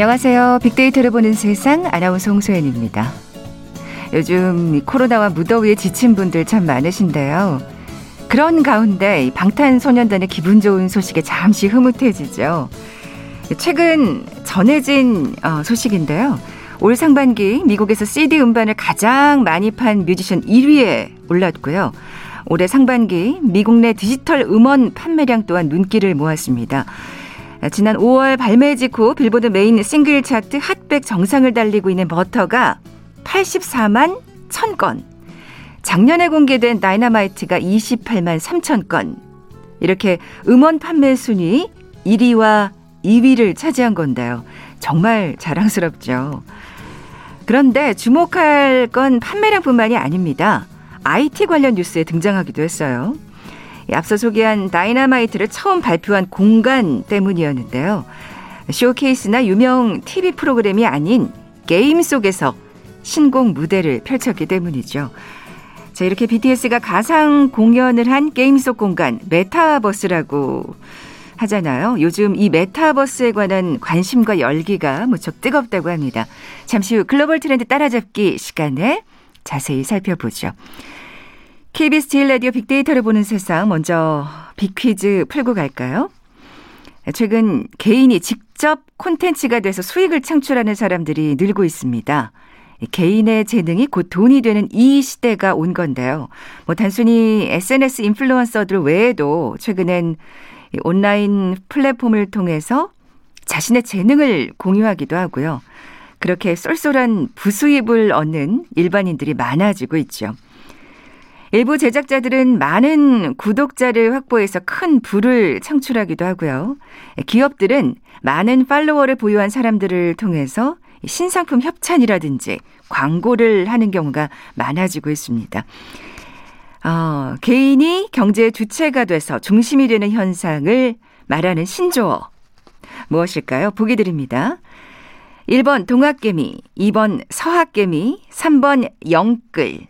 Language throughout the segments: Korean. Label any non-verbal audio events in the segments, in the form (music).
안녕하세요. 빅데이터를 보는 세상 아나운서 홍소연입니다. 요즘 코로나와 무더위에 지친 분들 참 많으신데요. 그런 가운데 방탄소년단의 기분 좋은 소식에 잠시 흐뭇해지죠. 최근 전해진 어, 소식인데요. 올 상반기 미국에서 CD 음반을 가장 많이 판 뮤지션 1위에 올랐고요. 올해 상반기 미국 내 디지털 음원 판매량 또한 눈길을 모았습니다. 지난 5월 발매 직후 빌보드 메인 싱글 차트 Hot백 정상을 달리고 있는 버터가 84만 1000건. 작년에 공개된 다이너마이트가 28만 3000건. 이렇게 음원 판매 순위 1위와 2위를 차지한 건데요. 정말 자랑스럽죠. 그런데 주목할 건 판매량뿐만이 아닙니다. IT 관련 뉴스에 등장하기도 했어요. 앞서 소개한 다이너마이트를 처음 발표한 공간 때문이었는데요. 쇼케이스나 유명 TV 프로그램이 아닌 게임 속에서 신곡 무대를 펼쳤기 때문이죠. 자, 이렇게 BTS가 가상 공연을 한 게임 속 공간 메타버스라고 하잖아요. 요즘 이 메타버스에 관한 관심과 열기가 무척 뜨겁다고 합니다. 잠시 후 글로벌 트렌드 따라잡기 시간에 자세히 살펴보죠. KBS 제일 라디오 빅데이터를 보는 세상 먼저 빅퀴즈 풀고 갈까요? 최근 개인이 직접 콘텐츠가 돼서 수익을 창출하는 사람들이 늘고 있습니다. 개인의 재능이 곧 돈이 되는 이 시대가 온 건데요. 뭐 단순히 SNS 인플루언서들 외에도 최근엔 온라인 플랫폼을 통해서 자신의 재능을 공유하기도 하고요. 그렇게 쏠쏠한 부수입을 얻는 일반인들이 많아지고 있죠. 일부 제작자들은 많은 구독자를 확보해서 큰 부를 창출하기도 하고요. 기업들은 많은 팔로워를 보유한 사람들을 통해서 신상품 협찬이라든지 광고를 하는 경우가 많아지고 있습니다. 어, 개인이 경제의 주체가 돼서 중심이 되는 현상을 말하는 신조어. 무엇일까요? 보기 드립니다. 1번 동학개미, 2번 서학개미, 3번 영끌,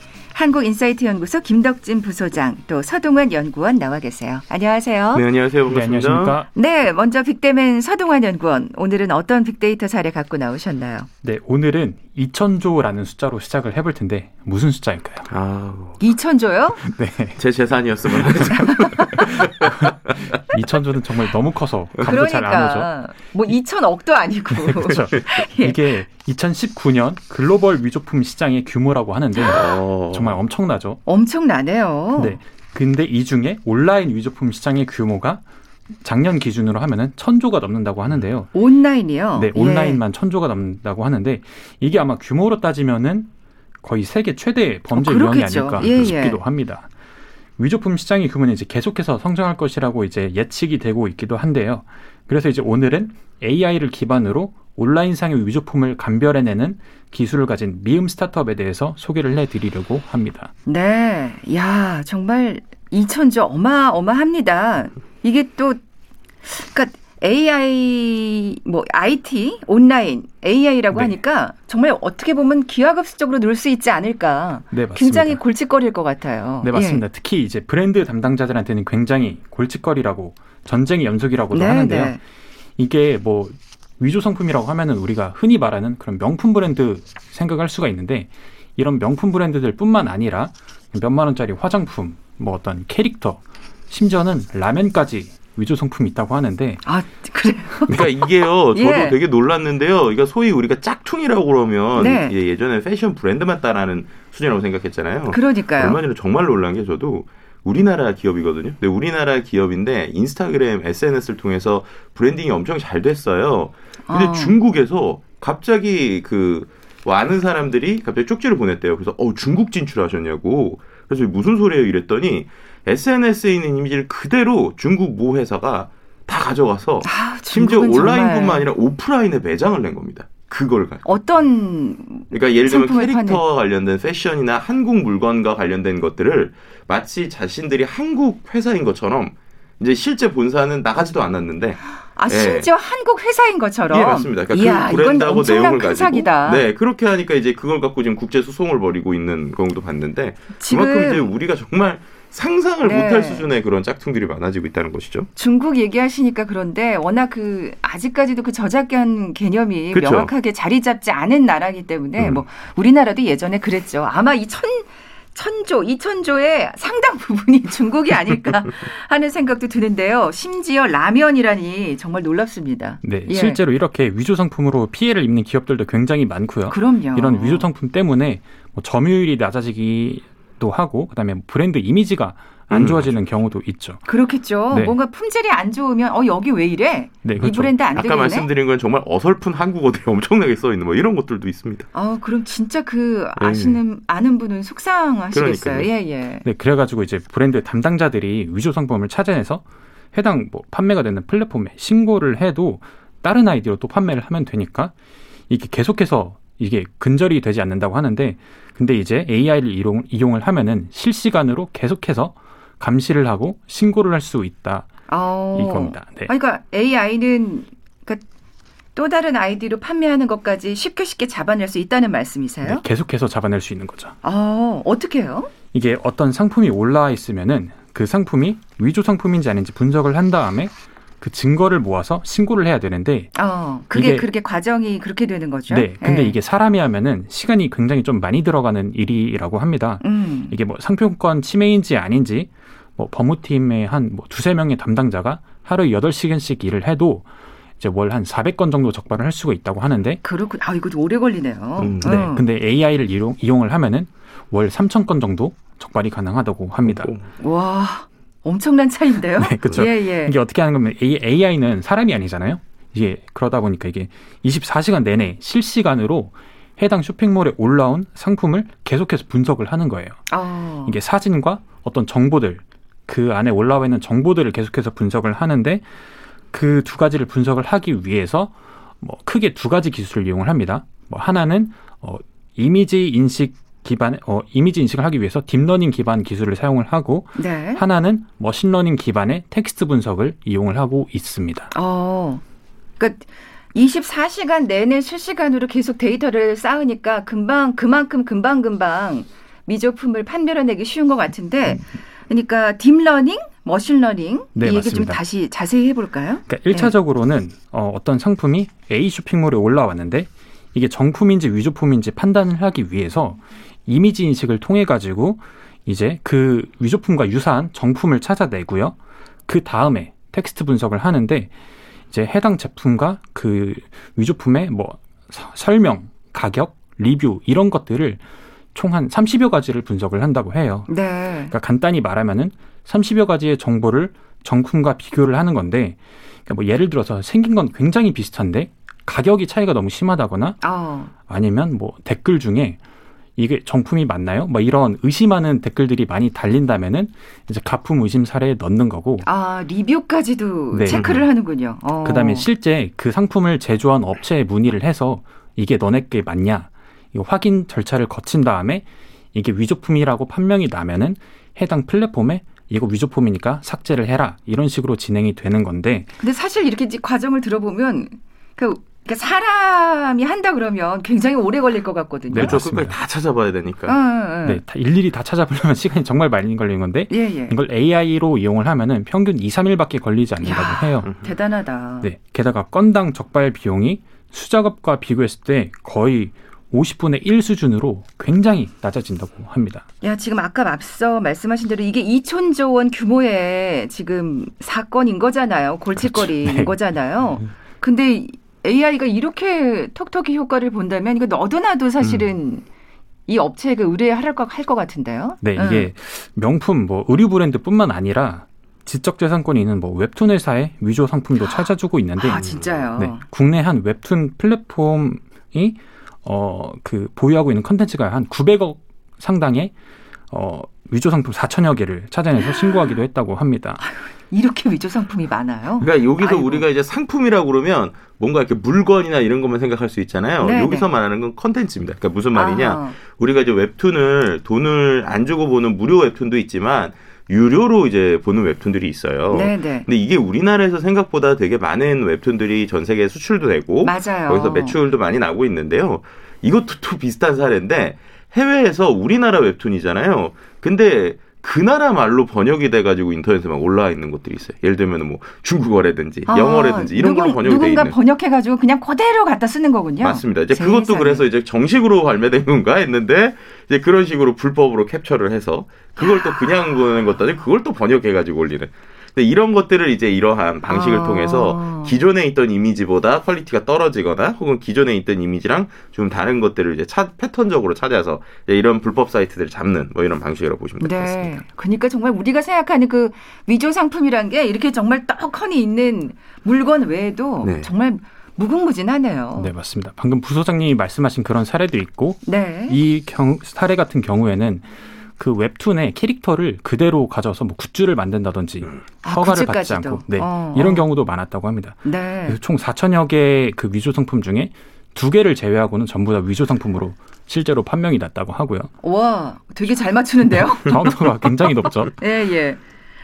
한국인사이트 연구소 김덕진 부소장 또 서동환 연구원 나와 계세요. 안녕하세요. 네, 안녕하세요. 반갑습니다. 네, 안녕하십니까? 네, 먼저 빅데맨 서동환 연구원. 오늘은 어떤 빅데이터 사례 갖고 나오셨나요? 네, 오늘은 2천조라는 숫자로 시작을 해볼 텐데 무슨 숫자일까요? 아, 2천조요? (laughs) 네. 제 재산이었으면 2천조는 (laughs) 정말 너무 커서 감도 그러니까, 잘안 오죠. 뭐 2천억도 아니고. (laughs) 그렇죠. 예. 이게 2019년 글로벌 위조품 시장의 규모라고 하는데 어. 정말 엄청나죠. 엄청나네요. 네. 근데 이 중에 온라인 위조품 시장의 규모가 작년 기준으로 하면은 천조가 넘는다고 하는데요. 온라인이요? 네, 온라인만 예. 천조가 넘는다고 하는데 이게 아마 규모로 따지면은 거의 세계 최대 범죄 어, 유형이 아닐까 예, 예. 싶기도 예. 합니다. 위조품 시장의 규모는 이제 계속해서 성장할 것이라고 이제 예측이 되고 있기도 한데요. 그래서 이제 오늘은 AI를 기반으로 온라인상의 위조품을 감별해내는 기술을 가진 미음 스타트업에 대해서 소개를 해드리려고 합니다. 네, 야 정말 2천조 어마어마합니다. 이게 또 그러니까 AI 뭐 IT 온라인 AI라고 네. 하니까 정말 어떻게 보면 기하급수적으로 늘 수 있지 않을까. 네, 맞습니다. 굉장히 골칫거릴 것 같아요. 네 맞습니다. 예. 특히 이제 브랜드 담당자들한테는 굉장히 골칫거리라고 전쟁의 연속이라고도 네, 하는데요. 네. 이게 뭐 위조 상품이라고 하면은 우리가 흔히 말하는 그런 명품 브랜드 생각할 수가 있는데 이런 명품 브랜드들뿐만 아니라 몇만 원짜리 화장품, 뭐 어떤 캐릭터, 심지어는 라면까지 위조 상품이 있다고 하는데 아 그래요? 그러니까 이게요 (laughs) 저도 예. 되게 놀랐는데요. 그러니까 소위 우리가 짝퉁이라고 그러면 네. 예 전에 패션 브랜드만 따라하는 수준이라고 생각했잖아요. 그러니까요. 얼마 전에 정말 놀란 게 저도 우리나라 기업이거든요. 근데 우리나라 기업인데 인스타그램 SNS를 통해서 브랜딩이 엄청 잘 됐어요. 근데 아. 중국에서 갑자기 그 아는 사람들이 갑자기 쪽지를 보냈대요. 그래서 어 중국 진출하셨냐고. 그래서 무슨 소리예요 이랬더니 SNS에 있는 이미지를 그대로 중국 모 회사가 다 가져가서 아, 심지어 온라인뿐만. 아니라 오프라인에 매장을 낸 겁니다. 그걸 가 어떤 그러니까 예를 들면 캐릭터와 관련된 패션이나 한국 물건과 관련된 것들을 마치 자신들이 한국 회사인 것처럼 이제 실제 본사는 나가지도 않았는데 아 예. 심지어 한국 회사인 것처럼 예 맞습니다. 그러니까 이야, 그 브랜드하고 내용을 가지고 사기다. 네 그렇게 하니까 이제 그걸 갖고 지금 국제 소송을 벌이고 있는 경우도 봤는데 그만큼 이제 우리가 정말 상상을 네. 못할 수준의 그런 짝퉁들이 많아지고 있다는 것이죠. 중국 얘기하시니까 그런데 워낙 그 아직까지도 그 저작권 개념이 그렇죠. 명확하게 자리 잡지 않은 나라이기 때문에 음. 뭐 우리나라도 예전에 그랬죠. 아마 이천 천조, 이천조의 상당 부분이 (laughs) 중국이 아닐까 하는 생각도 드는데요. 심지어 라면이라니 정말 놀랍습니다. 네, 예. 실제로 이렇게 위조 상품으로 피해를 입는 기업들도 굉장히 많고요. 그럼요. 이런 위조 상품 때문에 뭐 점유율이 낮아지기 도 하고 그다음에 브랜드 이미지가 안 음. 좋아지는 음. 경우도 있죠. 그렇겠죠. 네. 뭔가 품질이 안 좋으면 어 여기 왜 이래? 네, 그렇죠. 이 브랜드 안 되겠네. 아까 말씀드린 건 정말 어설픈 한국어들이 엄청나게 써 있는 뭐 이런 것들도 있습니다. 아 그럼 진짜 그 네. 아시는 네. 아는 분은 속상하시겠어요. 예 예. 네 그래가지고 이제 브랜드 담당자들이 위조 상품을 찾아내서 해당 뭐 판매가 되는 플랫폼에 신고를 해도 다른 아이디로 또 판매를 하면 되니까 이게 계속해서 이게 근절이 되지 않는다고 하는데 근데 이제 AI를 이용, 이용을 하면은 실시간으로 계속해서 감시를 하고 신고를 할 수 있다. 어. 이겁니다. 네. 아, 그러니까 AI는 그러니까 또 다른 아이디로 판매하는 것까지 쉽게 쉽게 잡아낼 수 있다는 말씀이세요? 네, 계속해서 잡아낼 수 있는 거죠. 어, 어떻게 해요? 이게 어떤 상품이 올라와 있으면은 그 상품이 위조 상품인지 아닌지 분석을 한 다음에 그 증거를 모아서 신고를 해야 되는데 어, 그게 그렇게 과정이 그렇게 되는 거죠. 네. 근데 네. 이게 사람이 하면은 시간이 굉장히 좀 많이 들어가는 일이라고 합니다. 음. 이게 뭐 상표권 침해인지 아닌지 뭐 법무팀의 한 뭐 두세 명의 담당자가 하루에 여덟 시간씩 일을 해도 이제 월한 400건 정도 적발을 할 수가 있다고 하는데 그렇군. 아, 이것도 오래 걸리네요. 음, 네. 어. 근데 AI를 이용, 이용을 하면은 월 3천 건 정도 적발이 가능하다고 합니다. 와. 엄청난 차이인데요. (laughs) 네, 그렇죠. 예, 예. 이게 어떻게 하는 거면 AI는 사람이 아니잖아요. 이게 그러다 보니까 이게 24시간 내내 실시간으로 해당 쇼핑몰에 올라온 상품을 계속해서 분석을 하는 거예요. 어. 이게 사진과 어떤 정보들 그 안에 올라와 있는 정보들을 계속해서 분석을 하는데 그 두 가지를 분석을 하기 위해서 뭐 크게 두 가지 기술을 이용을 합니다. 뭐 하나는 어 이미지 인식 기반 어, 이미지 인식을 하기 위해서 deep learning 기반 기술을 사용을 하고 네. 하나는 machine learning 기반의 텍스트 분석을 이용을 하고 있습니다. 어. 그러니까 24시간 내내 실시간으로 계속 데이터를 쌓으니까 금방 그만큼 금방 금방 위조품을 판별해내기 쉬운 것 같은데 그러니까 deep learning, machine learning 네, 이 얘기 맞습니다. 좀 다시 자세히 해볼까요? 그러니까 1차적으로는 네. 어, 어떤 상품이 A 쇼핑몰에 올라왔는데 이게 정품인지 위조품인지 판단을 하기 위해서 이미지 인식을 통해 가지고 이제 그 위조품과 유사한 정품을 찾아내고요. 그 다음에 텍스트 분석을 하는데 이제 해당 제품과 그 위조품의 뭐 설명, 가격, 리뷰 이런 것들을 총 한 30여 가지를 분석을 한다고 해요. 네. 그러니까 간단히 말하면은 30여 가지의 정보를 정품과 비교를 하는 건데 그러니까 뭐 예를 들어서 생긴 건 굉장히 비슷한데 가격이 차이가 너무 심하다거나 어. 아니면 뭐 댓글 중에 이게 정품이 맞나요? 뭐 이런 의심하는 댓글들이 많이 달린다면은 이제 가품 의심 사례에 넣는 거고. 아 리뷰까지도 네. 체크를 하는군요. 어. 그다음에 실제 그 상품을 제조한 업체에 문의를 해서 이게 너네께 맞냐 이거 확인 절차를 거친 다음에 이게 위조품이라고 판명이 나면은 해당 플랫폼에 이거 위조품이니까 삭제를 해라 이런 식으로 진행이 되는 건데. 근데 사실 이렇게 과정을 들어보면 그 그러니까 사람이 한다 그러면 굉장히 오래 걸릴 것 같거든요. 네, 끝까지 다 찾아봐야 되니까. 어, 어, 어. 네, 다 일일이 다 찾아보려면 (laughs) 시간이 정말 많이 걸리는 건데 예, 예. 이걸 AI로 이용을 하면은 평균 2, 3일밖에 걸리지 않는다고 야, 해요. 음. 대단하다. 네, 게다가 건당 적발 비용이 수작업과 비교했을 때 거의 50분의 1 수준으로 굉장히 낮아진다고 합니다. 야, 지금 아까 앞서 말씀하신 대로 이게 2천조 원 규모의 지금 사건인 거잖아요. 골칫거리인 그렇죠. 네. 거잖아요. 음. 근데 AI가 이렇게 톡톡이 효과를 본다면 이거 너도나도 사실은 음. 이 업체가 의뢰할 것, 할것 같은데요. 네, 이게 명품 뭐 의류 브랜드뿐만 아니라 지적재산권이 있는 뭐 웹툰 회사의 위조 상품도 찾아주고 있는데 아 진짜요? 네, 국내 한 웹툰 플랫폼이 어 그 보유하고 있는 컨텐츠가 한 900억 상당의 어 위조 상품 4천여 개를 찾아내서 신고하기도 했다고 합니다. 이렇게 위조 상품이 많아요? 그러니까 여기서 아이고. 우리가 이제 상품이라고 그러면 뭔가 이렇게 물건이나 이런 것만 생각할 수 있잖아요. 네 여기서 네. 말하는 건 컨텐츠입니다. 그러니까 무슨 말이냐? 아. 우리가 이제 웹툰을 돈을 안 주고 보는 무료 웹툰도 있지만 유료로 이제 보는 웹툰들이 있어요. 네네. 네. 근데 이게 우리나라에서 생각보다 되게 많은 웹툰들이 전 세계에 수출도 되고 맞아요. 거기서 매출도 많이 나고 있는데요. 이것도 또 비슷한 사례인데 해외에서 우리나라 웹툰이잖아요. 근데 그 나라 말로 번역이 돼가지고 인터넷에 막 올라와 있는 것들이 있어요. 예를 들면 뭐 중국어라든지 아, 영어라든지 이런 누군, 걸로 번역이 돼 있는. 누군가 번역해가지고 그냥 그대로 갖다 쓰는 거군요. 맞습니다. 이제 그것도 그래서 이제 정식으로 발매된 건가 했는데 이제 그런 식으로 불법으로 캡처를 해서 그걸 또 그냥 보내는 것도 아니고 그걸 또 번역해가지고 올리는. 근데 이런 것들을 이제 이러한 방식을 아. 통해서 기존에 있던 이미지보다 quality가 떨어지거나 혹은 기존에 있던 이미지랑 좀 다른 것들을 이제 차, 패턴적으로 찾아서 이런 불법 사이트들을 잡는 뭐 이런 방식이라고 보시면 될것 네. 같습니다. 그러니까 정말 우리가 생각하는 그 위조 상품이란 게 이렇게 정말 떡하니 있는 물건 외에도 네. 정말 무궁무진하네요. 네, 맞습니다. 방금 부소장님이 말씀하신 그런 사례도 있고 네. 이 경, 사례 같은 경우에는 그 웹툰의 캐릭터를 그대로 가져서 뭐 굿즈를 만든다든지 아, 허가를 받지 않고 네, 어, 이런 어. 경우도 많았다고 합니다. 네. 그래서 총 4천여 개의 그 위조 상품 중에 두 개를 제외하고는 전부 다 위조 상품으로 실제로 판명이 났다고 하고요. 와, 되게 잘 맞추는데요? (laughs) 정확도가 굉장히 높죠. (laughs) 예, 예.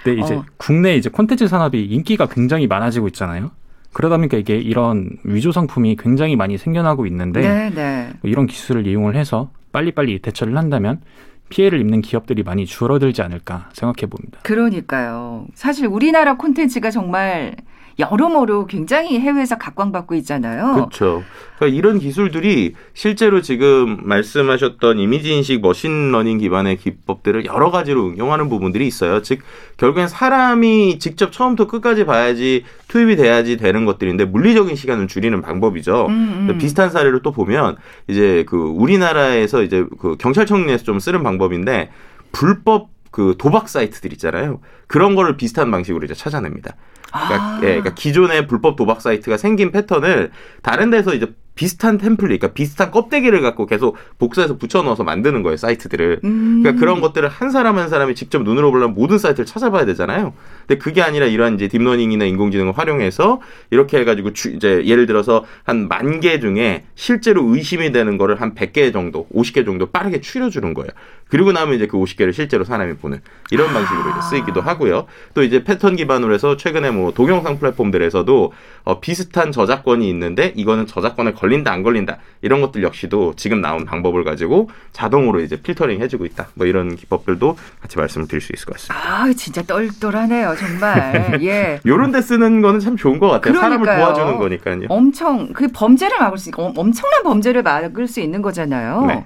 네, 이제 어. 국내 이제 콘텐츠 산업이 인기가 굉장히 많아지고 있잖아요. 그러다 보니까 이게 이런 위조 상품이 굉장히 많이 생겨나고 있는데 네, 네. 이런 기술을 이용을 해서 빨리빨리 대처를 한다면 피해를 입는 기업들이 많이 줄어들지 않을까 생각해 봅니다. 그러니까요. 사실 우리나라 콘텐츠가 정말 여러모로 굉장히 해외에서 각광받고 있잖아요. 그렇죠. 그러니까 이런 기술들이 실제로 지금 말씀하셨던 이미지 인식 machine learning 기반의 기법들을 여러 가지로 응용하는 부분들이 있어요. 즉 결국엔 사람이 직접 처음부터 끝까지 봐야지 투입이 돼야지 되는 것들인데 물리적인 시간을 줄이는 방법이죠. 음, 음. 비슷한 사례를 또 보면 이제 그 우리나라에서 이제 그 경찰청 내에서 좀 쓰는 방법인데 불법 그 도박 사이트들 있잖아요. 그런 거를 비슷한 방식으로 이제 찾아냅니다. 그러니까, 아. 예, 그러니까 기존의 불법 도박 사이트가 생긴 패턴을 다른 데서 이제 비슷한 템플릿, 그러니까 비슷한 껍데기를 갖고 계속 복사해서 붙여넣어서 만드는 거예요 사이트들을. 음. 그러니까 그런 것들을 한 사람 한 사람이 직접 눈으로 보려면 모든 사이트를 찾아봐야 되잖아요. 근데 그게 아니라 이러한 이제 deep learning이나 인공지능을 활용해서 이렇게 해가지고 주, 이제 예를 들어서 한 만 개 중에 실제로 의심이 되는 거를 한 100개 정도, 50개 정도 빠르게 추려주는 거예요. 그리고 나면 이제 그 50개를 실제로 사람이 보는 이런 방식으로 이제 쓰이기도 하고요. 또 이제 패턴 기반으로 해서 최근에 뭐 동영상 플랫폼들에서도 어, 비슷한 저작권이 있는데 이거는 저작권에 걸린다 안 걸린다 이런 것들 역시도 지금 나온 방법을 가지고 자동으로 이제 필터링 해주고 있다. 뭐 이런 기법들도 같이 말씀을 드릴 수 있을 것 같습니다. 아 진짜 똘똘하네요 정말. 예. 요런 데 쓰는 거는 참 좋은 것 같아요. 그러니까요. 사람을 도와주는 거니까요. 엄청 그 범죄를 막을 수 있고 엄청난 범죄를 막을 수 있는 거잖아요. 네.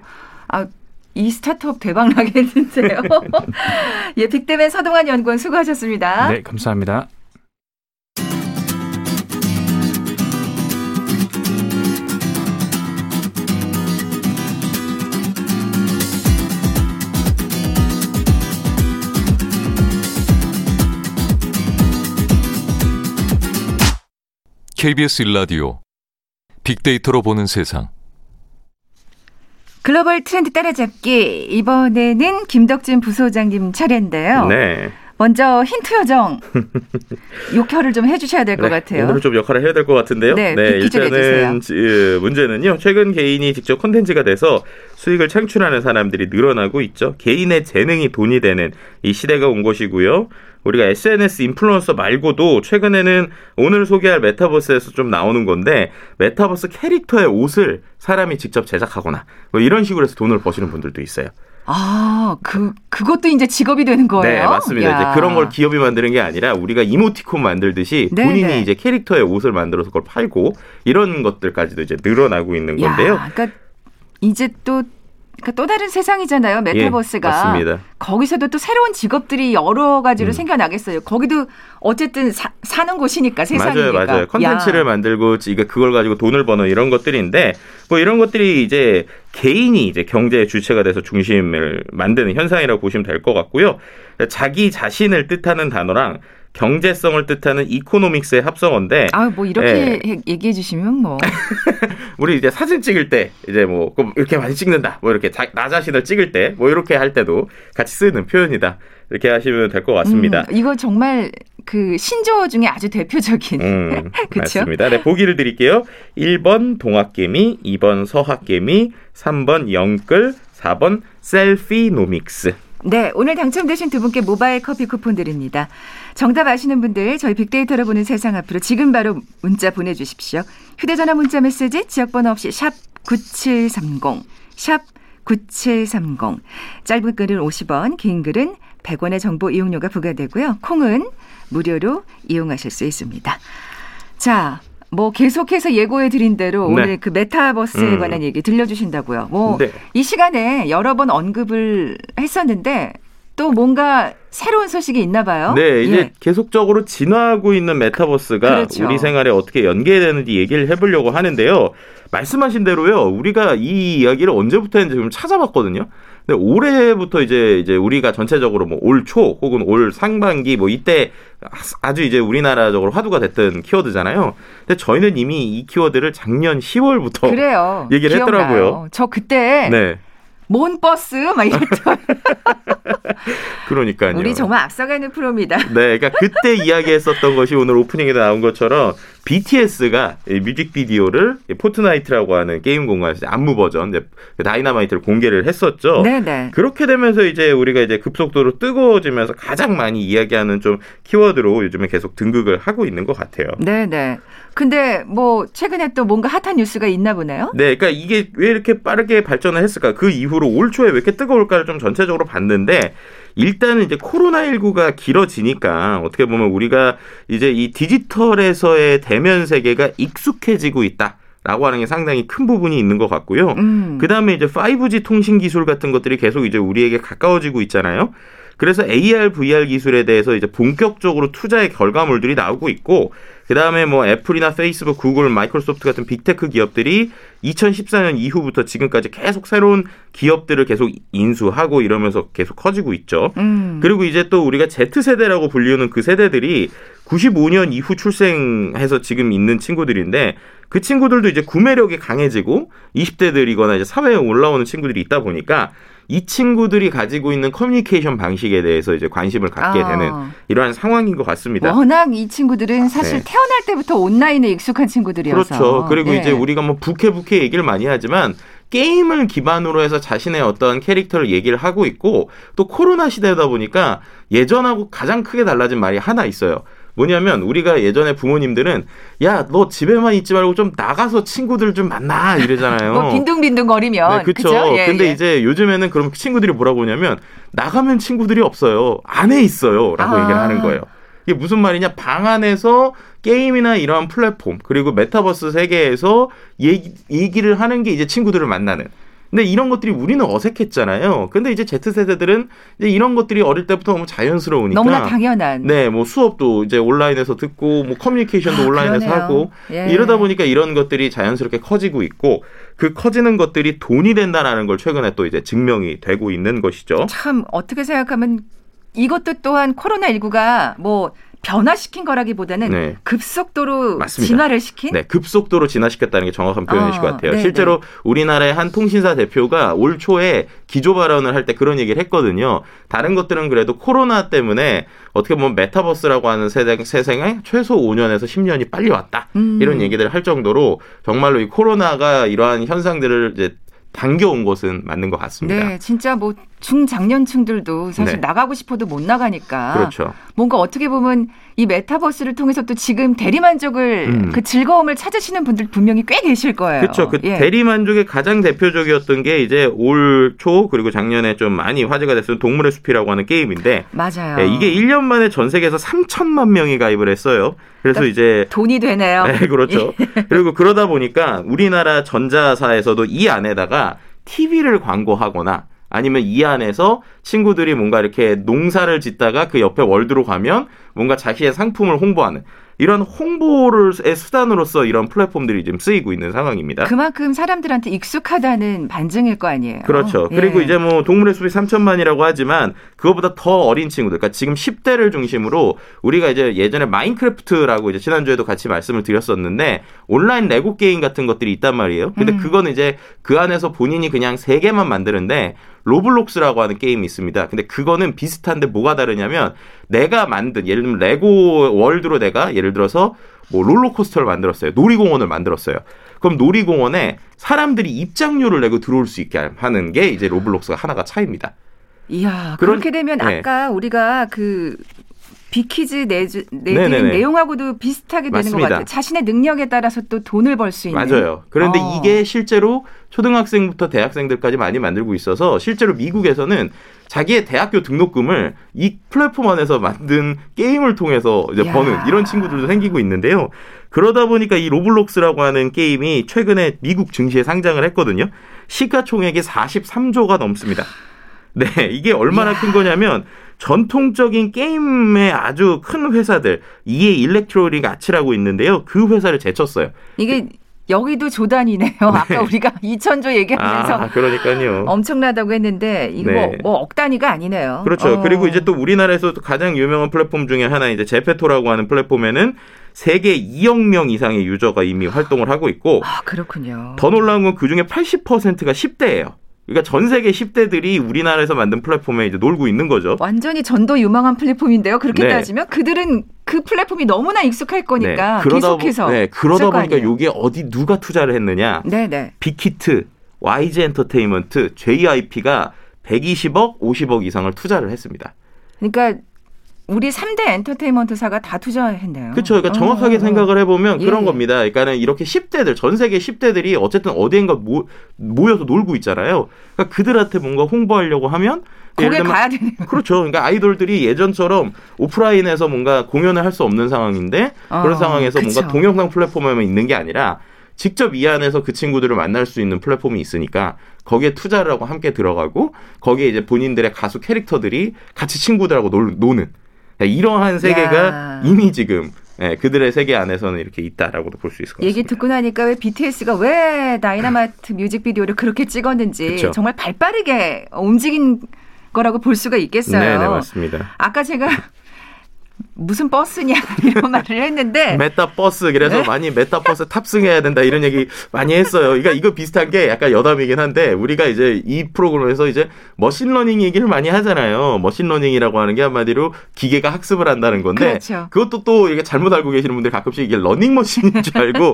아, 이 스타트업 대박 나겠는데요. (laughs) 예, 빅데벤 서동환 연구원 수고하셨습니다. 네, 감사합니다. KBS 일라디오 빅데이터로 보는 세상. 글로벌 트렌드 따라잡기 이번에는 김덕진 부소장님 차례인데요. 네. 먼저 힌트 요정 (laughs) 역할을 좀 해주셔야 될것 네, 같아요. 오늘은 좀 역할을 해야 될 것 같은데요. 네, 네 일단은 그 문제는요. 최근 개인이 직접 콘텐츠가 돼서 수익을 창출하는 사람들이 늘어나고 있죠. 개인의 재능이 돈이 되는 이 시대가 온 것이고요. 우리가 SNS influencer 말고도 최근에는 오늘 소개할 metaverse에서 좀 나오는 건데 메타버스 캐릭터의 옷을 사람이 직접 제작하거나 뭐 이런 식으로 해서 돈을 버시는 분들도 있어요. 아, 그, 그것도 이제 직업이 되는 거예요? 네, 맞습니다. 이제 그런 걸 기업이 만드는 게 아니라 우리가 이모티콘 만들듯이 네네. 본인이 네. 이제 캐릭터의 옷을 만들어서 그걸 팔고 이런 것들까지도 이제 늘어나고 있는 건데요. 야, 그러니까 이제 또 그러니까 또 다른 세상이잖아요. 예, metaverse가. 예, 맞습니다. 거기서도 또 새로운 직업들이 여러 가지로 음. 생겨나겠어요. 거기도 어쨌든 사, 는 곳이니까 세상이니까. 맞아요, 맞아요. 컨텐츠를 만들고 이게 그걸 가지고 돈을 버는 이런 것들인데 뭐 이런 것들이 이제 개인이 이제 경제의 주체가 돼서 중심을 만드는 현상이라고 보시면 될 것 같고요. 자기 자신을 뜻하는 단어랑 경제성을 뜻하는 이코노믹스의 합성어인데. 아, 뭐 이렇게 예. 얘기해 주시면 뭐. (laughs) 우리 이제 사진 찍을 때 이제 뭐 이렇게 많이 찍는다. 뭐 이렇게 자, 나 자신을 찍을 때 뭐 이렇게 할 때도 같이 쓰는 표현이다. 이렇게 하시면 될 것 같습니다. 음, 이거 정말 그 신조어 중에 아주 대표적인. 음, (laughs) 맞습니다. 네, 보기를 드릴게요. 1번 동학개미, 2번 서학개미, 3번 영끌, 4번 셀피노믹스. 네, 오늘 당첨되신 두 분께 모바일 커피 쿠폰 드립니다. 정답 아시는 분들 저희 빅데이터로 보는 세상 앞으로 지금 바로 문자 보내주십시오. 휴대전화 문자 메시지 지역번호 없이 샵 9730, 샵 9730. 짧은 글은 50원, 긴 글은 100원의 정보 이용료가 부과되고요. 콩은 무료로 이용하실 수 있습니다. 자, 뭐 계속해서 예고해 드린 대로 네. 오늘 그 메타버스에 음. 관한 얘기 들려주신다고요. 뭐이 네. 시간에 여러 번 언급을 했었는데 또 뭔가 새로운 소식이 있나 봐요. 네, 이제 예. 계속적으로 진화하고 있는 메타버스가 그렇죠. 우리 생활에 어떻게 연계되는지 얘기를 해보려고 하는데요. 말씀하신 대로요. 우리가 이 이야기를 언제부터 했는지 좀 찾아봤거든요. 근데 올해부터 이제 이제 우리가 전체적으로 뭐 올 초 혹은 올 상반기 뭐 이때 아주 이제 우리나라적으로 화두가 됐던 키워드잖아요. 근데 저희는 이미 이 키워드를 작년 10월부터 그래요. (laughs) 얘기를 기억나요. 했더라고요. 저 그때 네. 뭔 버스 막 이랬죠. (laughs) 그러니까요. 우리 정말 앞서가는 프로입니다. 네, 그러니까 그때 이야기했었던 것이 오늘 오프닝에 나온 것처럼 BTS가 뮤직비디오를 포트나이트라고 하는 게임 공간에서 안무 버전 그 Dynamite를 공개를 했었죠. 네네. 네. 그렇게 되면서 이제 우리가 이제 급속도로 뜨거워지면서 가장 많이 이야기하는 좀 키워드로 요즘에 계속 등극을 하고 있는 것 같아요. 네네. 근데 뭐 최근에 또 뭔가 핫한 뉴스가 있나 보네요. 네, 그러니까 이게 왜 이렇게 빠르게 발전을 했을까? 그 이후로 올 초에 왜 이렇게 뜨거울까를 좀 전체적으로 봤는데 일단은 이제 코로나19가 길어지니까 어떻게 보면 우리가 이제 이 디지털에서의 대면 세계가 익숙해지고 있다. 라고 하는 게 상당히 큰 부분이 있는 것 같고요. 음. 그 다음에 이제 5G 통신 기술 같은 것들이 계속 이제 우리에게 가까워지고 있잖아요. 그래서 AR, VR 기술에 대해서 이제 본격적으로 투자의 결과물들이 나오고 있고 그 다음에 뭐 애플이나 페이스북, 구글, 마이크로소프트 같은 big tech 기업들이 2014년 이후부터 지금까지 계속 새로운 기업들을 계속 인수하고 이러면서 계속 커지고 있죠. 음. 그리고 이제 또 우리가 Z세대라고 불리우는 그 세대들이 95년 이후 출생해서 지금 있는 친구들인데 그 친구들도 이제 구매력이 강해지고 20대들이거나 이제 사회에 올라오는 친구들이 있다 보니까 이 친구들이 가지고 있는 커뮤니케이션 방식에 대해서 이제 관심을 갖게 아. 되는 이러한 상황인 것 같습니다. 워낙 이 친구들은 사실 네. 태어날 때부터 온라인에 익숙한 친구들이어서 그렇죠. 그리고 네. 이제 우리가 뭐 부캐 부캐 얘기를 많이 하지만 게임을 기반으로 해서 자신의 어떤 캐릭터를 얘기를 하고 있고 또 코로나 시대다 보니까 예전하고 가장 크게 달라진 말이 하나 있어요. 뭐냐면 우리가 예전에 부모님들은 야 너 집에만 있지 말고 좀 나가서 친구들 좀 만나 이러잖아요. 뭐 빈둥빈둥 거리면 네, 그렇죠. 예, 근데 예. 이제 요즘에는 그럼 친구들이 뭐라고 하냐면 나가면 친구들이 없어요. 안에 있어요라고 아. 얘기를 하는 거예요. 이게 무슨 말이냐? 방 안에서 게임이나 이러한 플랫폼 그리고 메타버스 세계에서 얘기, 얘기를 하는 게 이제 친구들을 만나는 근데 이런 것들이 우리는 어색했잖아요. 근데 이제 Z세대들은 이제 이런 것들이 어릴 때부터 너무 자연스러우니까. 너무나 당연한. 네, 뭐 수업도 이제 온라인에서 듣고, 뭐 커뮤니케이션도 아, 온라인에서 그러네요. 하고, 예. 이러다 보니까 이런 것들이 자연스럽게 커지고 있고, 그 커지는 것들이 돈이 된다라는 걸 최근에 또 이제 증명이 되고 있는 것이죠. 참, 어떻게 생각하면 이것도 또한 코로나19가 뭐 변화시킨 거라기보다는 네. 급속도로 맞습니다. 진화를 시킨? 네, 급속도로 진화시켰다는 게 정확한 표현이실 어, 것 같아요. 네네. 실제로 네. 우리나라의 한 통신사 대표가 올 초에 기조 발언을 할 때 그런 얘기를 했거든요. 다른 것들은 그래도 코로나 때문에 어떻게 보면 메타버스라고 하는 세대, 세상에 최소 5년에서 10년이 빨리 왔다. 음. 이런 얘기들을 할 정도로 정말로 이 코로나가 이러한 현상들을 이제 당겨온 것은 맞는 것 같습니다. 네, 진짜 뭐 중장년층들도 사실 네. 나가고 싶어도 못 나가니까. 그렇죠. 뭔가 어떻게 보면 이 메타버스를 통해서 또 지금 대리만족을 음. 그 즐거움을 찾으시는 분들 분명히 꽤 계실 거예요. 그렇죠. 그 예. 대리만족의 가장 대표적이었던 게 이제 올 초 그리고 작년에 좀 많이 화제가 됐던 동물의 숲이라고 하는 게임인데 맞아요. 예, 이게 1년 만에 전 세계에서 3천만 명이 가입을 했어요. 그래서 그러니까 이제 돈이 되네요. 네, 그렇죠. (laughs) 예. 그리고 그러다 보니까 우리나라 전자사에서도 이 안에다가 TV를 광고하거나 아니면 이 안에서 친구들이 뭔가 이렇게 농사를 짓다가 그 옆에 월드로 가면 뭔가 자기의 상품을 홍보하는 이런 홍보를의 수단으로서 이런 플랫폼들이 지금 쓰이고 있는 상황입니다. 그만큼 사람들한테 익숙하다는 반증일 거 아니에요. 그렇죠. 예. 그리고 이제 뭐 동물의 숲이 3천만이라고 하지만 그거보다 더 어린 친구들, 그러니까 지금 10대를 중심으로 우리가 이제 예전에 마인크래프트라고 이제 지난주에도 같이 말씀을 드렸었는데 온라인 레고 게임 같은 것들이 있단 말이에요. 근데 음. 그거는 이제 그 안에서 본인이 그냥 세계만 만드는데 로블록스라고 하는 게임이 있습니다. 근데 그거는 비슷한데 뭐가 다르냐면 내가 만든 예를 들면 레고 월드로 내가 예를 들어서 뭐 롤러코스터를 만들었어요. 놀이공원을 만들었어요. 그럼 놀이공원에 사람들이 입장료를 내고 들어올 수 있게 하는 게 이제 로블록스가 하나가 차이입니다. 이야, 그런, 그렇게 되면 네. 아까 우리가 그 퀴즈 내주, 내드린 내용하고도 비슷하게 되는 맞습니다. 것 같아요. 자신의 능력에 따라서 또 돈을 벌 수 있는. 맞아요. 그런데 어. 이게 실제로 초등학생부터 대학생들까지 많이 만들고 있어서 실제로 미국에서는 자기의 대학교 등록금을 이 플랫폼 안에서 만든 게임을 통해서 이제 야. 버는 이런 친구들도 생기고 있는데요. 그러다 보니까 이 로블록스라고 하는 게임이 최근에 미국 증시에 상장을 했거든요. 시가총액이 43조가 넘습니다. 네, 이게 얼마나 야. 큰 거냐면 전통적인 게임의 아주 큰 회사들 EA Electronic Arts라고 있는데요. 그 회사를 제쳤어요. 이게 여기도 조 단위네요. 네. 아까 우리가 (laughs) 2천조 얘기하면서 아, 그러니까요. 엄청나다고 했는데 이거 네. 뭐, 뭐억 단위가 아니네요. 그렇죠. 어. 그리고 이제 또 우리나라에서 가장 유명한 플랫폼 중에 하나 이제 제페토라고 하는 플랫폼에는 세계 2억 명 이상의 유저가 이미 활동을 하고 있고 아, 그렇군요. 더 놀라운 건 그중에 80%가 10대예요. 그러니까 전 세계 10대들이 우리나라에서 만든 플랫폼에 이제 놀고 있는 거죠. 완전히 전도 유망한 플랫폼인데요. 그렇게 네. 따지면 그들은 그 플랫폼이 너무나 익숙할 거니까 네. 그러다 계속해서 네. 그러다 보니까 이게 어디 누가 투자를 했느냐? 네, 네. 빅히트, YG 엔터테인먼트, JIP가 120억, 50억 이상을 투자를 했습니다. 그러니까 우리 3대 엔터테인먼트사가 다 투자했네요. 그렇죠. 그러니까 정확하게 어, 생각을 해보면 예. 그런 겁니다. 그러니까는 이렇게 10대들, 전 세계 10대들이 어쨌든 어디인가 모, 모여서 놀고 있잖아요. 그러니까 그들한테 뭔가 홍보하려고 하면 거기에 가야 되는 그렇죠. 그러니까 아이돌들이 예전처럼 오프라인에서 뭔가 공연을 할 수 없는 상황인데 어, 그런 상황에서 그쵸. 뭔가 동영상 플랫폼에만 있는 게 아니라 직접 이 안에서 그 친구들을 만날 수 있는 플랫폼이 있으니까 거기에 투자를 하고 함께 들어가고 거기에 이제 본인들의 가수 캐릭터들이 같이 친구들하고 놀, 노는 이러한 세계가 야. 이미 지금 네, 그들의 세계 안에서는 이렇게 있다라고도 볼 수 있을 것 같습니다. 얘기 듣고 나니까 왜 BTS가 왜 다이나마이트 뮤직비디오를 그렇게 찍었는지 그쵸. 정말 발빠르게 움직인 거라고 볼 수가 있겠어요. 네, 네 맞습니다. 아까 제가 무슨 버스냐 (laughs) 이런 말을 했는데 메타 버스 그래서 네? 많이 메타 버스 탑승해야 된다 이런 얘기 많이 했어요. 그러니까 이거 비슷한 게 약간 여담이긴 한데 우리가 이제 이 프로그램에서 이제 머신러닝 얘기를 많이 하잖아요. 머신러닝이라고 하는 게 한마디로 기계가 학습을 한다는 건데 그렇죠. 그것도 또 이게 잘못 알고 계시는 분들 가끔씩 이게 러닝머신인 줄 알고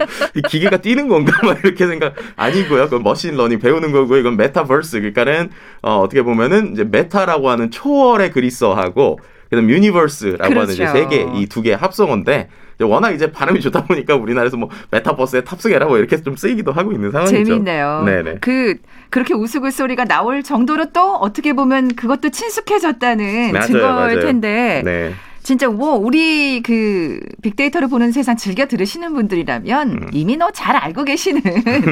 기계가 뛰는 건가 (laughs) 막 이렇게 생각 아니고요. 그건 머신러닝 배우는 거고 이건 메타버스 그러니까는 어, 어떻게 보면은 이제 meta라고 하는 초월의 그리스어하고 그다음 universe라고 그렇죠. 하는 이제 그렇죠. 세계 이 두개 합성어인데 워낙 이제 발음이 좋다 보니까 우리나라에서 뭐 메타버스에 탑승해라 뭐 이렇게 좀 쓰이기도 하고 있는 상황이죠. 재밌네요. 네네. 그 그렇게 우스갯소리가 나올 정도로 또 어떻게 보면 그것도 친숙해졌다는 맞아요, 증거일 맞아요. 텐데. 네. 진짜 뭐 우리 그 빅데이터를 보는 세상 즐겨 들으시는 분들이라면 음. 이미 너 잘 알고 계시는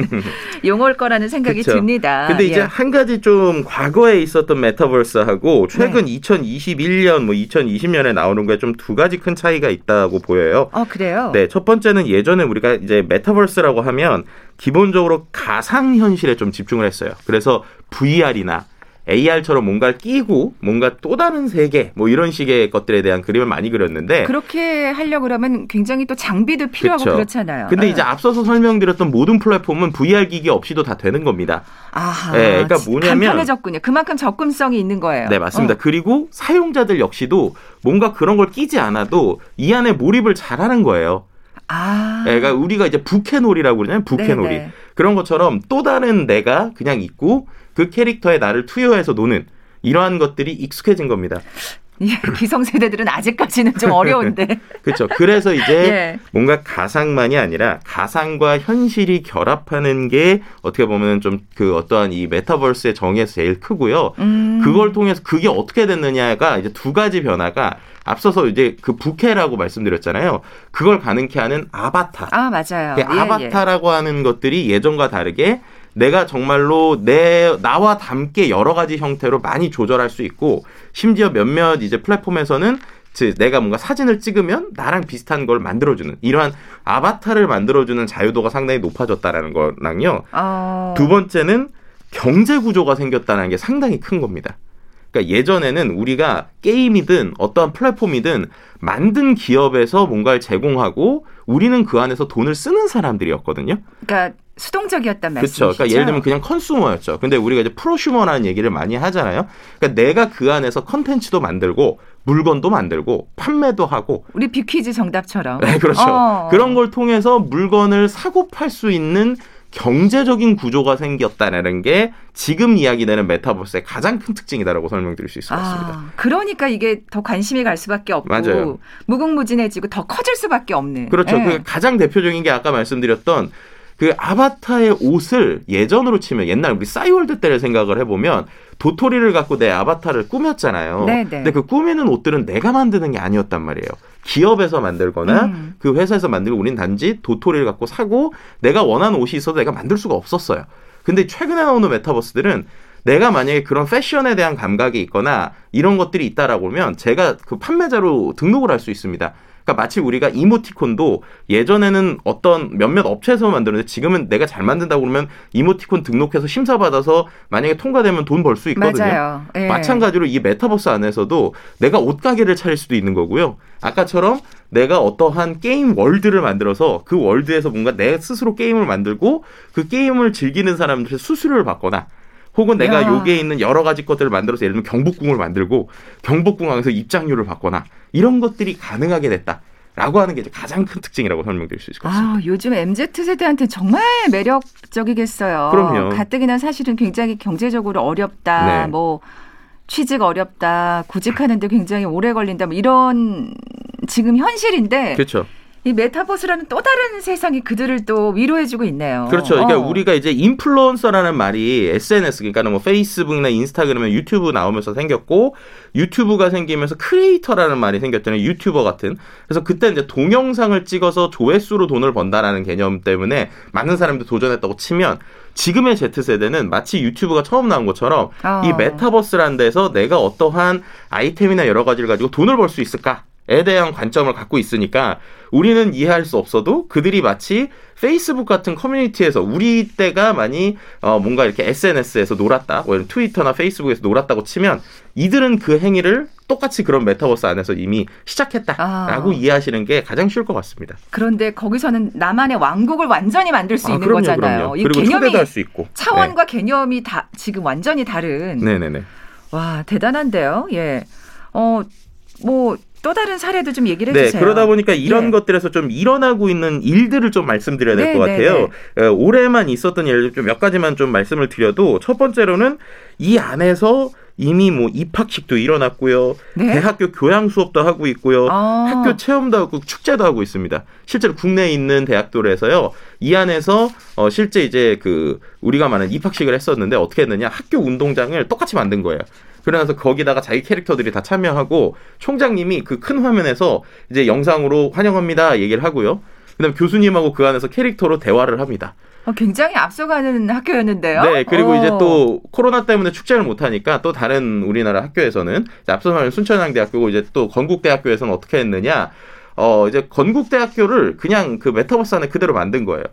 (laughs) 용어일 거라는 생각이 그쵸. 듭니다. 근데 이제 예. 한 가지 좀 과거에 있었던 메타버스하고 최근 네. 2021년 뭐 2020년에 나오는 거에 좀 두 가지 큰 차이가 있다고 보여요. 어, 그래요? 네, 첫 번째는 예전에 우리가 이제 메타버스라고 하면 기본적으로 가상 현실에 좀 집중을 했어요. 그래서 VR이나 AR처럼 뭔가를 끼고 뭔가 또 다른 세계 뭐 이런 식의 것들에 대한 그림을 많이 그렸는데 그렇게 하려 그러면 굉장히 또 장비도 필요하고 그렇죠. 그렇잖아요. 근데 네. 이제 앞서서 설명드렸던 모든 플랫폼은 VR 기기 없이도 다 되는 겁니다. 아, 네, 그러니까 뭐냐면 간편해졌군요. 그만큼 접근성이 있는 거예요. 네, 맞습니다. 어. 그리고 사용자들 역시도 뭔가 그런 걸 끼지 않아도 이 안에 몰입을 잘하는 거예요. 아. 네, 그러니까 우리가 이제 부캐놀이라고 그러잖아요. 부캐놀이. 네네. 그런 것처럼 또 다른 내가 그냥 있고 그 캐릭터에 나를 투여해서 노는 이러한 것들이 익숙해진 겁니다. 예, 기성세대들은 아직까지는 좀 어려운데. (laughs) 그렇죠. 그래서 이제 예. 뭔가 가상만이 아니라 가상과 현실이 결합하는 게 어떻게 보면 좀 그 어떠한 이 메타버스의 정의에서 제일 크고요. 음. 그걸 통해서 그게 어떻게 됐느냐가 이제 두 가지 변화가 앞서서 이제 그 부캐라고 말씀드렸잖아요. 그걸 가능케 하는 아바타. 아, 맞아요. 그 예, 아바타라고 예. 하는 것들이 예전과 다르게 내가 정말로 내 나와 함께 여러 가지 형태로 많이 조절할 수 있고 심지어 몇몇 이제 플랫폼에서는 즉 내가 뭔가 사진을 찍으면 나랑 비슷한 걸 만들어주는 이러한 아바타를 만들어주는 자유도가 상당히 높아졌다라는 거랑요. 어... 두 번째는 경제 구조가 생겼다는 게 상당히 큰 겁니다. 그러니까 예전에는 우리가 게임이든 어떠한 플랫폼이든 만든 기업에서 뭔가를 제공하고 우리는 그 안에서 돈을 쓰는 사람들이었거든요. 그러니까 수동적이었단 말이죠. 그렇죠. 그러니까 예를 들면 그냥 컨슈머였죠. 근데 우리가 이제 프로슈머라는 얘기를 많이 하잖아요. 그러니까 내가 그 안에서 컨텐츠도 만들고 물건도 만들고 판매도 하고 우리 비퀴즈 정답처럼. 네, 그렇죠. 어. 그런 걸 통해서 물건을 사고 팔 수 있는 경제적인 구조가 생겼다는 게 지금 이야기되는 메타버스의 가장 큰 특징이다라고 설명드릴 수 있을 것 같습니다. 아, 그러니까 이게 더 관심이 갈 수밖에 없고 맞아요. 무궁무진해지고 더 커질 수밖에 없는. 그렇죠. 네. 그 가장 대표적인 게 아까 말씀드렸던 그 아바타의 옷을 예전으로 치면 옛날 우리 싸이월드 때를 생각을 해보면 도토리를 갖고 내 아바타를 꾸몄잖아요. 네네. 네. 근데 그 꾸미는 옷들은 내가 만드는 게 아니었단 말이에요. 기업에서 만들거나 음. 그 회사에서 만들고 우리는 단지 도토리를 갖고 사고 내가 원하는 옷이 있어도 내가 만들 수가 없었어요. 근데 최근에 나오는 메타버스들은 내가 만약에 그런 패션에 대한 감각이 있거나 이런 것들이 있다라고 하면 제가 그 판매자로 등록을 할 수 있습니다. 그러니까 마치 우리가 이모티콘도 예전에는 어떤 몇몇 업체에서 만드는데 지금은 내가 잘 만든다고 그러면 이모티콘 등록해서 심사받아서 만약에 통과되면 돈 벌 수 있거든요. 맞아요. 예. 마찬가지로 이 메타버스 안에서도 내가 옷가게를 차릴 수도 있는 거고요. 아까처럼 내가 어떠한 게임 월드를 만들어서 그 월드에서 뭔가 내 스스로 게임을 만들고 그 게임을 즐기는 사람들의 수수료를 받거나 혹은 내가 야. 여기에 있는 여러 가지 것들을 만들어서 예를 들면 경복궁을 만들고 경복궁 안에서 입장료를 받거나 이런 것들이 가능하게 됐다. 라고 하는 게 가장 큰 특징이라고 설명드릴 수 있을 것 같습니다. 아, 요즘 MZ 세대한테 정말 매력적이겠어요. 그럼요. 가뜩이나 사실은 굉장히 경제적으로 어렵다. 네. 뭐 취직 어렵다. 구직하는데 굉장히 오래 걸린다. 뭐 이런 지금 현실인데 그렇죠. 이 메타버스라는 또 다른 세상이 그들을 또 위로해주고 있네요. 그렇죠. 그러니까 어. 우리가 이제 인플루언서라는 말이 SNS 그러니까 뭐 페이스북이나 인스타그램, 유튜브 나오면서 생겼고 유튜브가 생기면서 크리에이터라는 말이 생겼잖아요. 유튜버 같은. 그래서 그때 이제 동영상을 찍어서 조회수로 돈을 번다라는 개념 때문에 많은 사람들이 도전했다고 치면 지금의 Z세대는 마치 유튜브가 처음 나온 것처럼 어. 이 메타버스라는 데서 내가 어떠한 아이템이나 여러 가지를 가지고 돈을 벌 수 있을까? 에 대한 관점을 갖고 있으니까 우리는 이해할 수 없어도 그들이 마치 페이스북 같은 커뮤니티에서 우리 때가 많이 어 뭔가 이렇게 SNS에서 놀았다, 뭐 트위터나 페이스북에서 놀았다고 치면 이들은 그 행위를 똑같이 그런 메타버스 안에서 이미 시작했다라고 아. 이해하시는 게 가장 쉬울 것 같습니다. 그런데 거기서는 나만의 왕국을 완전히 만들 수 아, 있는 그럼요, 거잖아요. 그럼요. 이 그리고 개념이 할수 있고 차원과 네. 개념이 다 지금 완전히 다른. 네네네. 와 대단한데요. 예. 어 뭐 또 다른 사례도 좀 얘기를 네, 해주세요. 그러다 보니까 이런 네. 것들에서 좀 일어나고 있는 일들을 좀 말씀드려야 될것 네, 네, 같아요. 네. 올해만 있었던 예를 좀 몇 가지만 좀 말씀을 드려도 첫 번째로는 이 안에서 이미 뭐 입학식도 일어났고요. 네? 대학교 교양 수업도 하고 있고요. 아. 학교 체험도 하고 축제도 하고 있습니다. 실제로 국내에 있는 대학들에서요. 이 안에서 어 실제 이제 그 우리가 말하는 입학식을 했었는데 어떻게 했느냐? 학교 운동장을 똑같이 만든 거예요. 그러면서 거기다가 자기 캐릭터들이 다 참여하고 총장님이 그 큰 화면에서 이제 영상으로 환영합니다 얘기를 하고요. 그다음 교수님하고 그 안에서 캐릭터로 대화를 합니다. 어, 굉장히 앞서가는 학교였는데요. 네, 그리고 오. 이제 어. 또 코로나 때문에 축제를 못 하니까 또 다른 우리나라 학교에서는 앞서 말한 순천향대학교고 이제 또 건국대학교에서는 어떻게 했느냐? 어, 이제 건국대학교를 그냥 그 메타버스 안에 그대로 만든 거예요.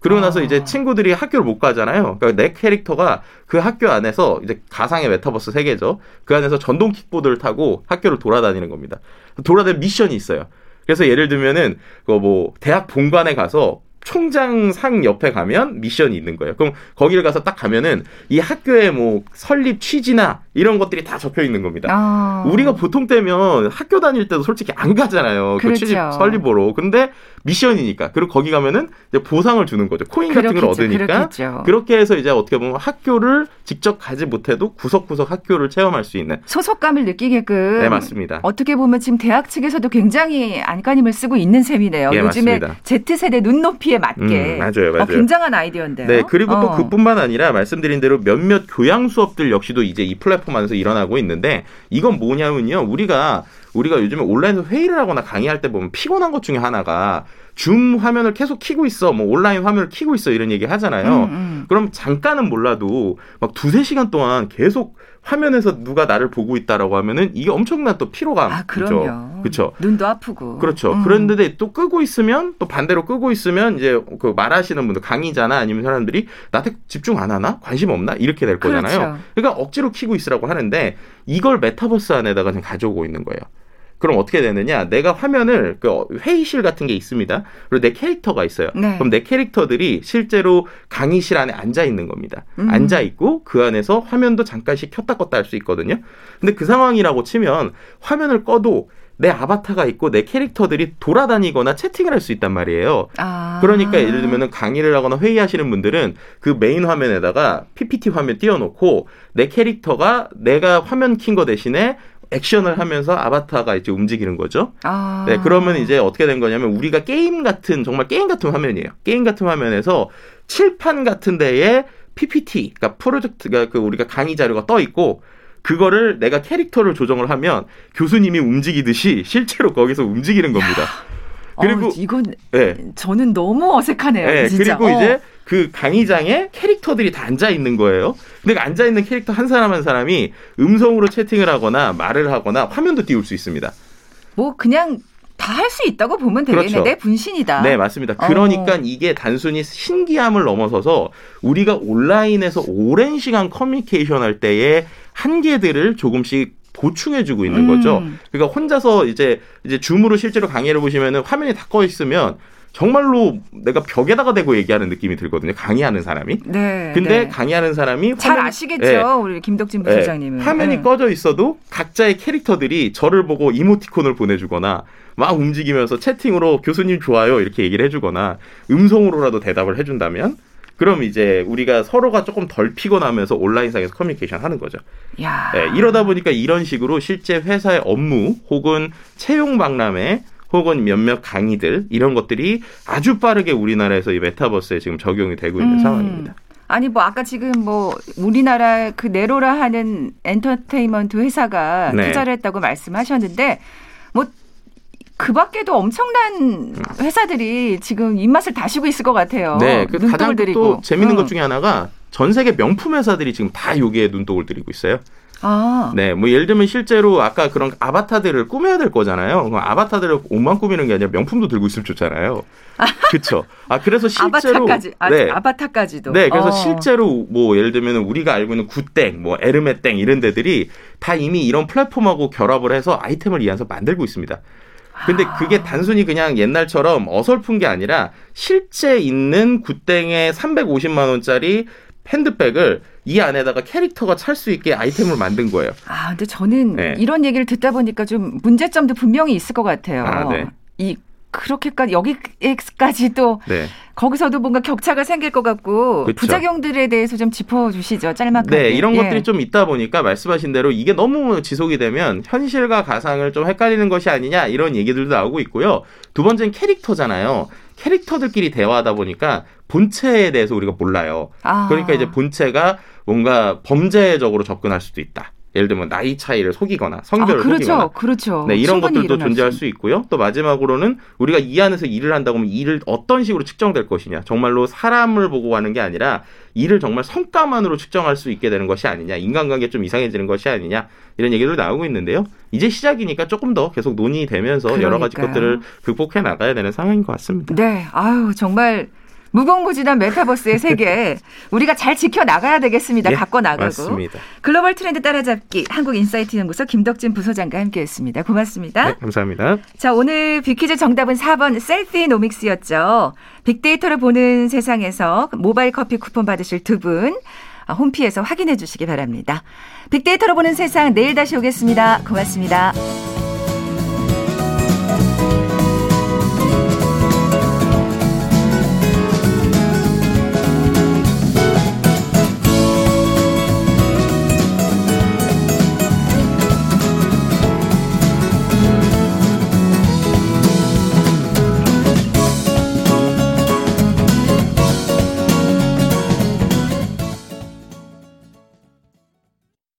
그러고 나서 아. 이제 친구들이 학교를 못 가잖아요. 그러니까 내 캐릭터가 그 학교 안에서 이제 가상의 메타버스 세계죠. 그 안에서 전동 킥보드를 타고 학교를 돌아다니는 겁니다. 돌아다니는 미션이 있어요. 그래서 예를 들면은 그뭐 대학 본관에 가서 총장 상 옆에 가면 미션이 있는 거예요. 그럼 거기를 가서 딱 가면은 이 학교의 뭐 설립 취지나 이런 것들이 다 적혀 있는 겁니다. 아. 우리가 보통 때면 학교 다닐 때도 솔직히 안 가잖아요. 그렇죠. 그 취직 설립으로. 근데 미션이니까. 그리고 거기 가면은 보상을 주는 거죠. 코인 그렇겠죠, 같은 걸 얻으니까. 그렇겠죠. 그렇게 해서 이제 어떻게 보면 학교를 직접 가지 못해도 구석구석 학교를 체험할 수 있는 소속감을 느끼게끔. 네, 맞습니다. 어떻게 보면 지금 대학 측에서도 굉장히 안간힘을 쓰고 있는 셈이네요. 네, 요즘에 맞습니다. Z세대 눈높이에 맞게. 음, 맞아요, 맞아요. 어, 굉장한 아이디어인데요. 네, 그리고 어. 또 그뿐만 아니라 말씀드린 대로 몇몇 교양 수업들 역시도 이제 이 플랫폼 안에서 일어나고 있는데 이건 뭐냐면요. 우리가 우리가 요즘에 온라인에서 회의를 하거나 강의할 때 보면 피곤한 것 중에 하나가 줌 화면을 계속 키고 있어, 뭐 온라인 화면을 키고 있어 이런 얘기 하잖아요. 음, 음. 그럼 잠깐은 몰라도 막 두세 시간 동안 계속 화면에서 누가 나를 보고 있다라고 하면은 이게 엄청난 또 피로감. 아, 그럼요. 그렇죠. 눈도 아프고. 그렇죠. 음. 그런데 또 끄고 있으면 또 반대로 끄고 있으면 이제 그 말하시는 분들 강의자나 아니면 사람들이 나한테 집중 안 하나? 관심 없나? 이렇게 될 거잖아요. 그렇죠. 그러니까 억지로 키고 있으라고 하는데 이걸 메타버스 안에다가 지금 가져오고 있는 거예요. 그럼 어떻게 되느냐? 내가 화면을 그 회의실 같은 게 있습니다. 그리고 내 캐릭터가 있어요. 네. 그럼 내 캐릭터들이 실제로 강의실 안에 앉아 있는 겁니다. 음. 앉아 있고 그 안에서 화면도 잠깐씩 켰다 껐다 할 수 있거든요. 근데 그 상황이라고 치면 화면을 꺼도 내 아바타가 있고 내 캐릭터들이 돌아다니거나 채팅을 할 수 있단 말이에요. 아. 그러니까 예를 들면 강의를 하거나 회의하시는 분들은 그 메인 화면에다가 PPT 화면 띄워놓고 내 캐릭터가 내가 화면 킨 거 대신에 액션을 하면서 아바타가 이제 움직이는 거죠. 아. 네, 그러면 이제 어떻게 된 거냐면 우리가 게임 같은 정말 게임 같은 화면이에요. 게임 같은 화면에서 칠판 같은 데에 PPT, 그러니까 프로젝트가 그 우리가 강의 자료가 떠 있고 그거를 내가 캐릭터를 조정을 하면 교수님이 움직이듯이 실제로 거기서 움직이는 겁니다. 그리고 어, 이건 네. 저는 너무 어색하네요. 네, 그리고 어. 이제 그 강의장에 캐릭터들이 다 앉아 있는 거예요. 근데 그 앉아 있는 캐릭터 한 사람 한 사람이 음성으로 채팅을 하거나 말을 하거나 화면도 띄울 수 있습니다. 뭐 그냥 다할수 있다고 보면 되겠네. 그렇죠. 내 분신이다. 네, 맞습니다. 그러니까 어. 이게 단순히 신기함을 넘어서서 우리가 온라인에서 오랜 시간 커뮤니케이션 할 때의 한계들을 조금씩 보충해주고 있는 음. 거죠. 그러니까 혼자서 이제 이제 줌으로 실제로 강의를 보시면은 화면이 다 꺼 있으면 정말로 내가 벽에다가 대고 얘기하는 느낌이 들거든요. 강의하는 사람이. 네. 근데 네. 강의하는 사람이 잘 화면, 아시겠죠. 네. 우리 김덕진 부소장님은. 네. 화면이 네. 꺼져 있어도 각자의 캐릭터들이 저를 보고 이모티콘을 보내주거나 막 움직이면서 채팅으로 교수님 좋아요 이렇게 얘기를 해주거나 음성으로라도 대답을 해준다면 그럼 이제 우리가 서로가 조금 덜 피곤하면서 온라인상에서 커뮤니케이션 하는 거죠. 야. 네, 이러다 보니까 이런 식으로 실제 회사의 업무 혹은 채용 박람회 혹은 몇몇 강의들 이런 것들이 아주 빠르게 우리나라에서 이 메타버스에 지금 적용이 되고 있는 음. 상황입니다. 아니 뭐 아까 지금 뭐 우리나라 그 네로라 하는 엔터테인먼트 회사가 네. 투자를 했다고 말씀하셨는데 뭐 그 밖에도 엄청난 회사들이 지금 입맛을 다시고 있을 것 같아요. 네, 그 가장 들이고. 또 재밌는 어. 것 중에 하나가 전 세계 명품 회사들이 지금 다 여기에 눈독을 들이고 있어요. 아. 네, 뭐 예를 들면 실제로 아까 그런 아바타들을 꾸며야 될 거잖아요. 그럼 아바타들을 옷만 꾸미는 게 아니라 명품도 들고 있으면 좋잖아요. (laughs) 그렇죠. 아 그래서 실제로 아바타까지, 아, 네, 아바타까지도. 네, 그래서 어. 실제로 뭐 예를 들면 우리가 알고 있는 구땡, 뭐 에르메땡 이런 데들이 다 이미 이런 플랫폼하고 결합을 해서 아이템을 이해해서 만들고 있습니다. 근데 아. 그게 단순히 그냥 옛날처럼 어설픈 게 아니라 실제 있는 구땡의 350만 원짜리 핸드백을 이 안에다가 캐릭터가 찰 수 있게 아이템을 만든 거예요. 아, 근데 저는 네. 이런 얘기를 듣다 보니까 좀 문제점도 분명히 있을 것 같아요. 아, 네. 이 그렇게까지 여기까지도 네. 거기서도 뭔가 격차가 생길 것 같고 그쵸. 부작용들에 대해서 좀 짚어주시죠 짤막하게. 네, 이런 예. 것들이 좀 있다 보니까 말씀하신 대로 이게 너무 지속이 되면 현실과 가상을 좀 헷갈리는 것이 아니냐 이런 얘기들도 나오고 있고요. 두 번째는 캐릭터잖아요. 캐릭터들끼리 대화하다 보니까 본체에 대해서 우리가 몰라요. 아. 그러니까 이제 본체가 뭔가 범죄적으로 접근할 수도 있다. 예를 들면 나이 차이를 속이거나 성별을 아, 그렇죠, 속이거나 그렇죠. 네, 이런 것들도 존재할 수 있고요. 또 마지막으로는 우리가 이 안에서 일을 한다고 하면 일을 어떤 식으로 측정될 것이냐. 정말로 사람을 보고 하는 게 아니라 일을 정말 성과만으로 측정할 수 있게 되는 것이 아니냐. 인간관계 좀 이상해지는 것이 아니냐. 이런 얘기들 나오고 있는데요. 이제 시작이니까 조금 더 계속 논의되면서 그러니까요. 여러 가지 것들을 극복해 나가야 되는 상황인 것 같습니다. 네. 아유, 정말 무궁무진한 메타버스의 세계 우리가 잘 지켜 나가야 되겠습니다. 예, 가꿔 나가고 맞습니다. 글로벌 트렌드 따라잡기 한국 인사이트 연구소 김덕진 부소장과 함께했습니다. 고맙습니다. 네, 감사합니다. 자 오늘 빅퀴즈 정답은 4번 셀피노믹스였죠. 빅데이터를 보는 세상에서 모바일 커피 쿠폰 받으실 두 분 홈피에서 확인해 주시기 바랍니다. 빅데이터로 보는 세상 내일 다시 오겠습니다. 고맙습니다.